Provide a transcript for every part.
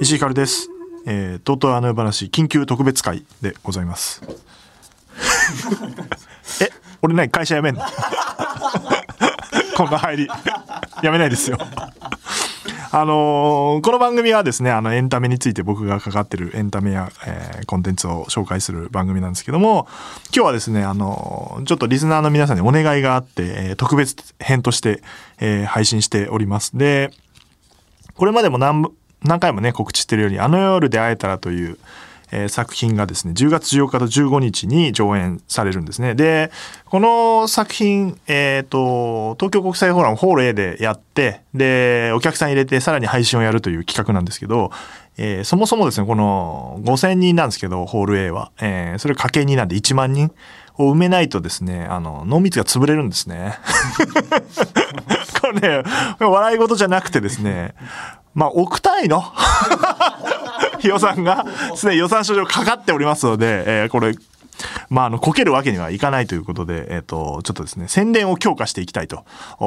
石井かるです。えー、とうとうあの世話緊急特別会でございます。え、俺何会社辞めんの？こんな入り。辞めないですよ。あのーこの番組はですね、あの、エンタメについて僕がかかってるエンタメや、えーコンテンツを紹介する番組なんですけども、今日はですね、あのーちょっとリスナーの皆さんにお願いがあって、えー特別編として、えー配信しております。で、これまでも何何回もね告知してるように「あの夜で会えたら」という、えー作品がですね10月14日と15日に上演されるんですね。でこの作品、えー、と東京国際フォーラムホール A でやってでお客さん入れてさらに配信をやるという企画なんですけど、えーそもそもですねこの5,000人なんですけどホール A は、えーそれかけ2なんで1万人を埋めないとですねあの濃密が潰れるんですね。これね、笑い事じゃなくてですね、まあ、億単位の？予算が、すでに予算書上かかっておりますので、えーこれ、まあ、あの、こけるわけにはいかないということで、えっ、と、ちょっとですね、宣伝を強化していきたいと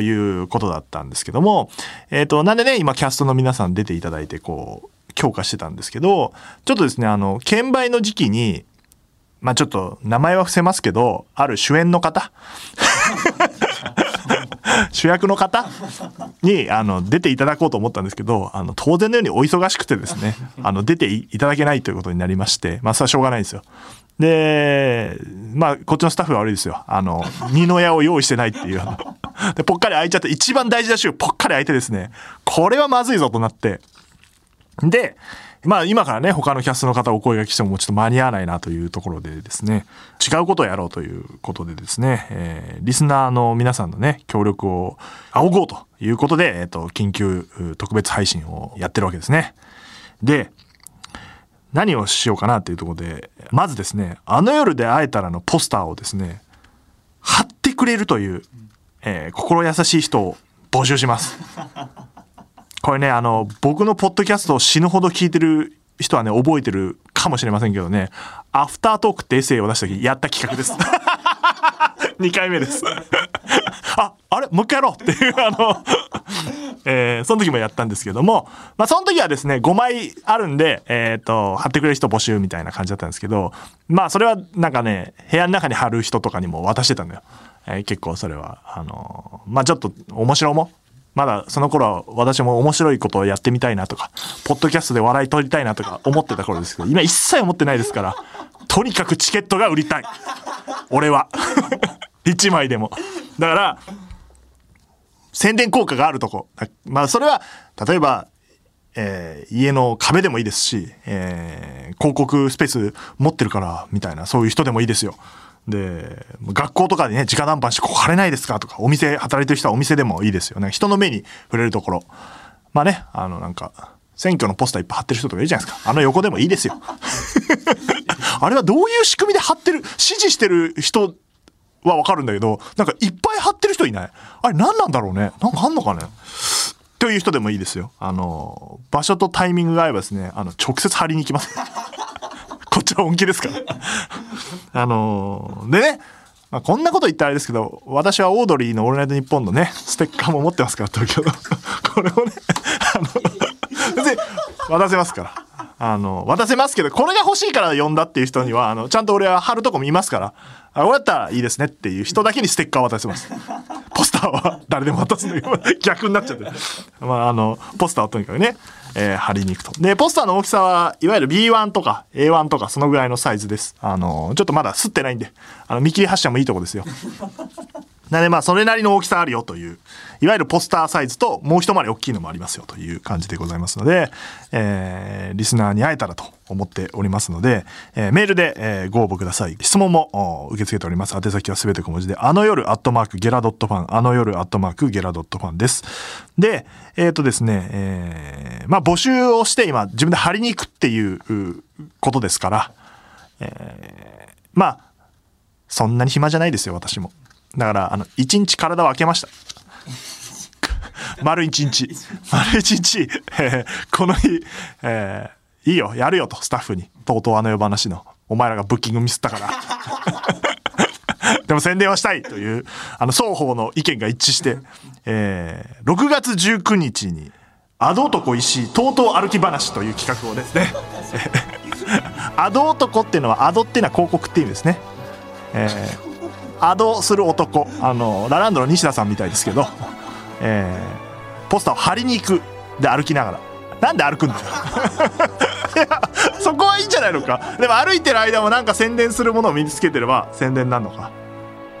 いうことだったんですけども、えっ、と、なんでね、今、キャストの皆さん出ていただいて、こう、強化してたんですけど、ちょっとですね、あの、券売の時期に、まあちょっと名前は伏せますけど、ある主演の方。主役の方にあの出ていただこうと思ったんですけどあの当然のようにお忙しくてですね あの出ていただけないということになりましてまあそれはしょうがないんですよ。でまあこっちのスタッフが悪いですよあの二の矢を用意してないっていうでぽっかり開いちゃって一番大事な週ぽっかり開いてですねこれはまずいぞとなってで、まあ今からね、他のキャストの方お声がけしてももうちょっと間に合わないなというところでですね、違うことをやろうということでですね、えーリスナーの皆さんのね、協力を仰ごうということで、えっ、と、緊急特別配信をやってるわけですね。で、何をしようかなっていうところで、まずですね、あの夜で会えたらのポスターをですね、貼ってくれるという、えー心優しい人を募集します。これね、あの、僕のポッドキャストを死ぬほど聞いてる人はね、覚えてるかもしれませんけどね、アフタートークってエッセイを出した時やった企画です。2回目です。あ、あれ？もう一回やろうっていう、あの、えーその時もやったんですけども、まあ、その時はですね、5枚あるんで、えっ、と、貼ってくれる人募集みたいな感じだったんですけど、まあ、それはなんかね、部屋の中に貼る人とかにも渡してたのよ。えー結構それは、あのまあ、ちょっと面白もまだその頃は私も面白いことをやってみたいなとか、ポッドキャストで笑い取りたいなとか思ってた頃ですけど、今一切思ってないですから、とにかくチケットが売りたい。俺は。一枚でも。だから、宣伝効果があるとこ。まあそれは、例えば、えー家の壁でもいいですし、えー広告スペース持ってるから、みたいな、そういう人でもいいですよ。で、学校とかでね、直談判して、ここ貼れないですかとか、お店、働いてる人はお店でもいいですよね。人の目に触れるところ。まあね、あの、なんか、選挙のポスターいっぱい貼ってる人とかいるじゃないですか。あの横でもいいですよ。あれはどういう仕組みで貼ってる、支持してる人はわかるんだけど、なんかいっぱい貼ってる人いないあれ何なんだろうねなんかあんのかねという人でもいいですよ。あの、場所とタイミングが合えばですね、あの、直接貼りに行きます。こっちは本気ですから。あのでね、まあ、こんなこと言ったらあれですけど、私はオードリーのオールナイトニッポンのね、ステッカーも持ってますから、東京の。これをね、あの、別に渡せますから。あの、渡せますけど、これが欲しいから呼んだっていう人には、あの、ちゃんと俺は貼るとこ見ますから、あ、こうやったらいいですねっていう人だけにステッカーを渡せます。ポターは誰でも渡すのよ。逆になっちゃって。まあ、あの、ポスターをとにかくね、えー貼りに行くと。で、ポスターの大きさは、いわゆる B1 とか A1 とかそのぐらいのサイズです。あの、ちょっとまだ吸ってないんで、あの、見切り発車もいいとこですよ。なのでまあそれなりの大きさあるよといういわゆるポスターサイズともう一回り大きいのもありますよという感じでございますので、えーリスナーに会えたらと思っておりますので、えーメールで、えーご応募ください。質問も受け付けております。宛先はすべて小文字であの夜アットマークゲラドットファンあの夜アットマークゲラドットファンです。でえっ、とですね、えーまあ募集をして今自分で貼りに行くっていうことですから、えーまあそんなに暇じゃないですよ、私も。だから、あの、一日体を開けました。丸一日。丸一日、え ーこの日、えーいいよ。やるよと。スタッフに。とうとうあの世話の。お前らがブッキングミスったから。でも宣伝はしたい。というあの双方の意見が一致して、えー、6月19日に「アド男石井とうとう歩き話」という企画をですね。アド男っていうのはアドっていうのは広告っていう意味ですね、えー、アドする男。あのラランドの西田さんみたいですけど、えー、ポスターを貼りに行くで歩きながら。なんで歩くんだよ。そこはいいんじゃないのか。でも歩いてる間もなんか宣伝するものを身につけてれば宣伝なんのか。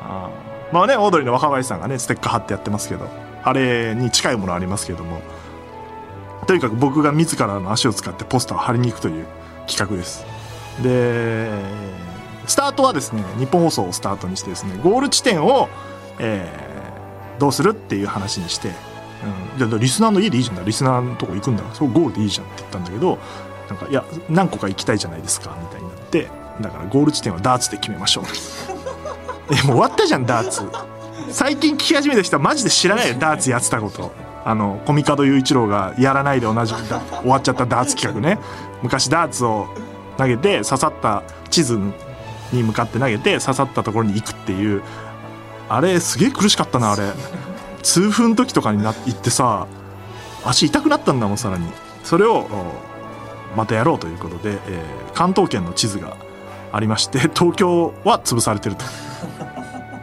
あまあねオードリーの若林さんがねステッカー貼ってやってますけどあれに近いものありますけども。とにかく僕が自らの足を使ってポスターを貼りに行くという企画です。でスタートはですね日本放送をスタートにしてですねゴール地点を、えー、どうするっていう話にしてうん、リスナーの家でいいじゃん。リスナーのとこ行くんだからそうゴールでいいじゃんって言ったんだけどなんかいや何個か行きたいじゃないですかみたいになってだからゴール地点はダーツで決めましょう。えもう終わったじゃんダーツ。最近聞き始めた人はマジで知らないよダーツやってたこと。あのコミカド雄一郎がやらないで同じ終わっちゃったダーツ企画ね。昔ダーツを投げて刺さった地図に向かって投げて刺さったところに行くっていう。あれすげえ苦しかったなあれ。痛風の時とかにな行ってさ足痛くなったんだもんさらに。それをまたやろうということで、えー、関東圏の地図がありまして 東京は潰されてると。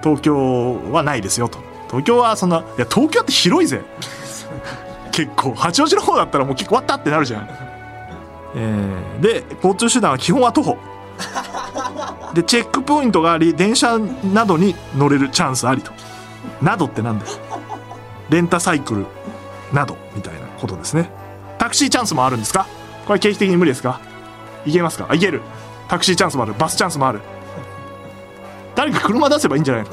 東京はないですよと。東京はそんないや東京って広いぜ。結構。八王子の方だったらもう結構終わったってなるじゃん、えー、で交通手段は基本は徒歩。でチェックポイントがあり電車などに乗れるチャンスありと。などってなんだよ。レンタサイクルなどみたいなことですね。タクシーチャンスもあるんですか？これ経費的に無理ですか？いけますか？いける。タクシーチャンスもある。バスチャンスもある。誰か車出せばいいんじゃないの？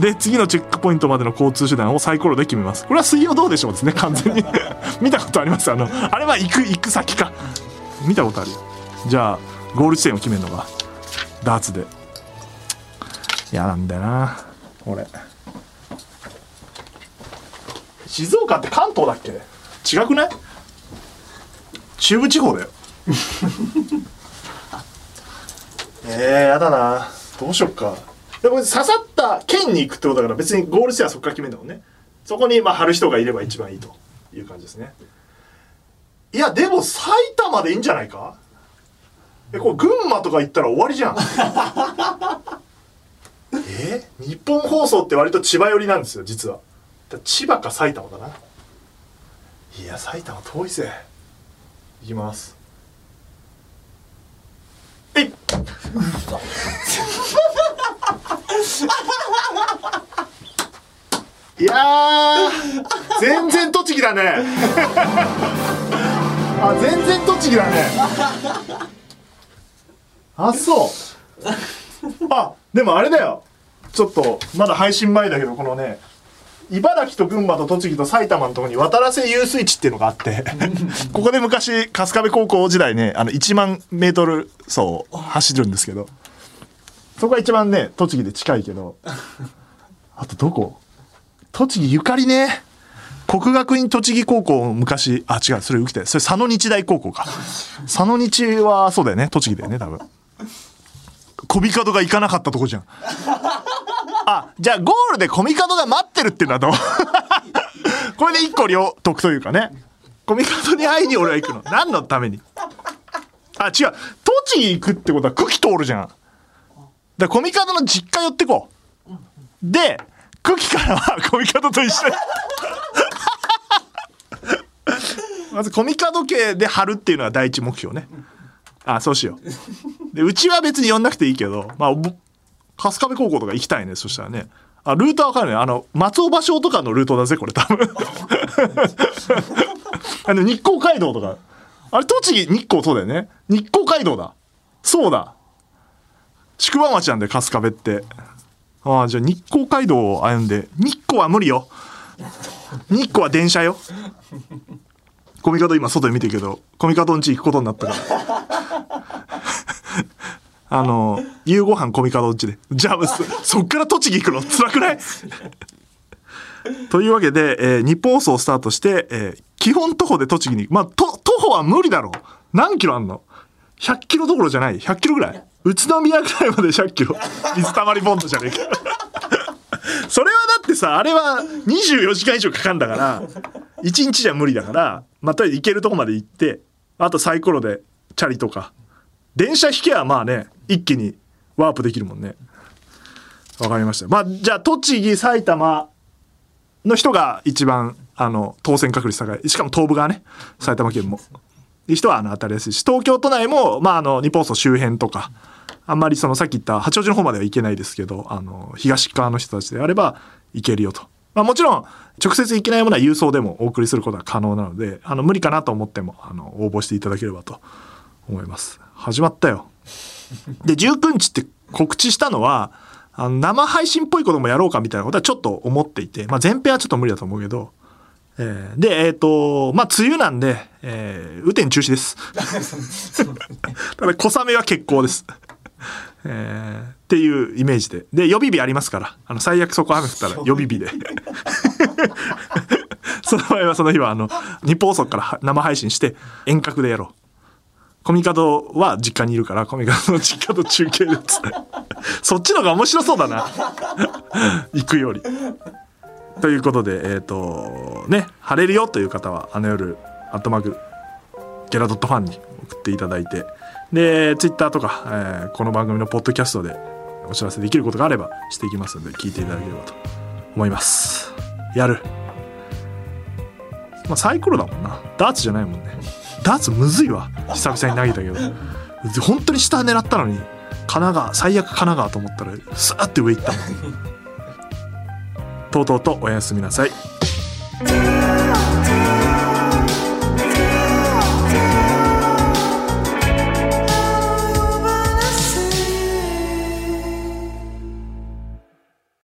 で次のチェックポイントまでの交通手段をサイコロで決めます。これは水曜どうでしょうですね完全に。見たことあります？あのあれは行く行く先か。見たことあるよ。じゃあゴール地点を決めるのがダーツで。嫌なんだよな。俺。静岡って関東だっけ？違くない？中部地方だよ。えー、やだな。どうしよっか。でも刺さった県に行くってことだから別にゴールしてはそこから決めるんだもんね。そこにまあ貼る人がいれば一番いいという感じですね。いやでも埼玉でいいんじゃないか？えこれ群馬とか行ったら終わりじゃん。え？ー、日本放送って割と千葉寄りなんですよ実は。千葉か埼玉だな。いや埼玉遠いぜ。いきます。えい！いや全然栃木だね あ全然栃木だね。あそう。あでもあれだよ。ちょっとまだ配信前だけどこのね茨城と群馬と栃木と埼玉のところに渡良瀬遊水地っていうのがあって ここで昔春日部高校時代ねあの1万メートル走を走るんですけどそこが一番ね栃木で近いけどあとどこ？栃木ゆかりね国学院栃木高校昔あ違うそれ受けてそれ佐野日大高校か。佐野日はそうだよね栃木だよね多分。コミカドが行かなかったとこじゃん。あじゃあゴールでコミカドが待ってるっていうのはどう？これで一個両得というかね。コミカドに会いに俺は行くの。何のために？あ違う。栃木行くってことは久喜通るじゃん。だコミカドの実家寄ってこう。で久喜からはコミカドと一緒に。まずコミカド家で貼るっていうのは第一目標ね。あそうしよう。でうちは別に呼んなくていいけどまあ春日部高校とか行きたいねそしたらね。あルートわかるね。あの松尾芭蕉とかのルートだぜこれ多分。あの日光街道とか。あれ栃木日光そうだよね。日光街道だ。そうだ。宿場町なんで春日部って。ああじゃあ日光街道を歩んで。日光は無理よ。日光は電車よ。コミカド今外で見てるけどコミカドん家行くことになったから。あの夕ご飯コミカドん家で。じゃあそそっから栃木行くの？辛くない？というわけで、えー日本放送をスタートして、えー基本徒歩で栃木にまあと徒歩は無理だろう。何キロあんの？100キロどころじゃない。100キロぐらい？宇都宮ぐらいまで100キロ。水たまりボンドじゃねえかそれはだってさあれは24時間以上かかんだから1日じゃ無理だからまあとりあえず行けるとこまで行ってあとサイコロでチャリとか。電車引けばまあね一気にワープできるもんね。わかりました。まあじゃあ栃木埼玉の人が一番あの当選確率高い。しかも東部側ね。埼玉県も。人はあの当たりやすいし。東京都内も、まあ、あの日本放送周辺とかあんまりそのさっき言った八王子の方までは行けないですけどあの東側の人たちであれば行けるよと、まあ、もちろん直接行けないものは郵送でもお送りすることは可能なのであの無理かなと思ってもあの応募していただければと思います。始まったよ。で19日って告知したのはあの生配信っぽいこともやろうかみたいなことはちょっと思っていて、まあ、前編はちょっと無理だと思うけど、えーでえっ、とまあ梅雨なんで、えー、雨天中止です。ただ小雨は決行ですえーっていうイメージで。で予備日ありますから。あの最悪そこ雨降ったら予備日で。その場合はその日はあの日本放送から生配信して遠隔でやろう。コミカドは実家にいるからコミカドの実家と中継で そっちの方が面白そうだな。行くより。ということでえっ、とね晴れるよという方はあの夜アットマークゲラドットファンに送っていただいてでツイッターとか、えーこの番組のポッドキャストでお知らせできることがあればしていきますので聞いていただければと思います。やる。まあサイコロだもんな。ダーツじゃないもんね。ダーツむずいわ。久々に投げたけど。本当に下狙ったのに神奈川最悪神奈川と思ったらスーって上行ったもん。とうとうとおやすみなさい。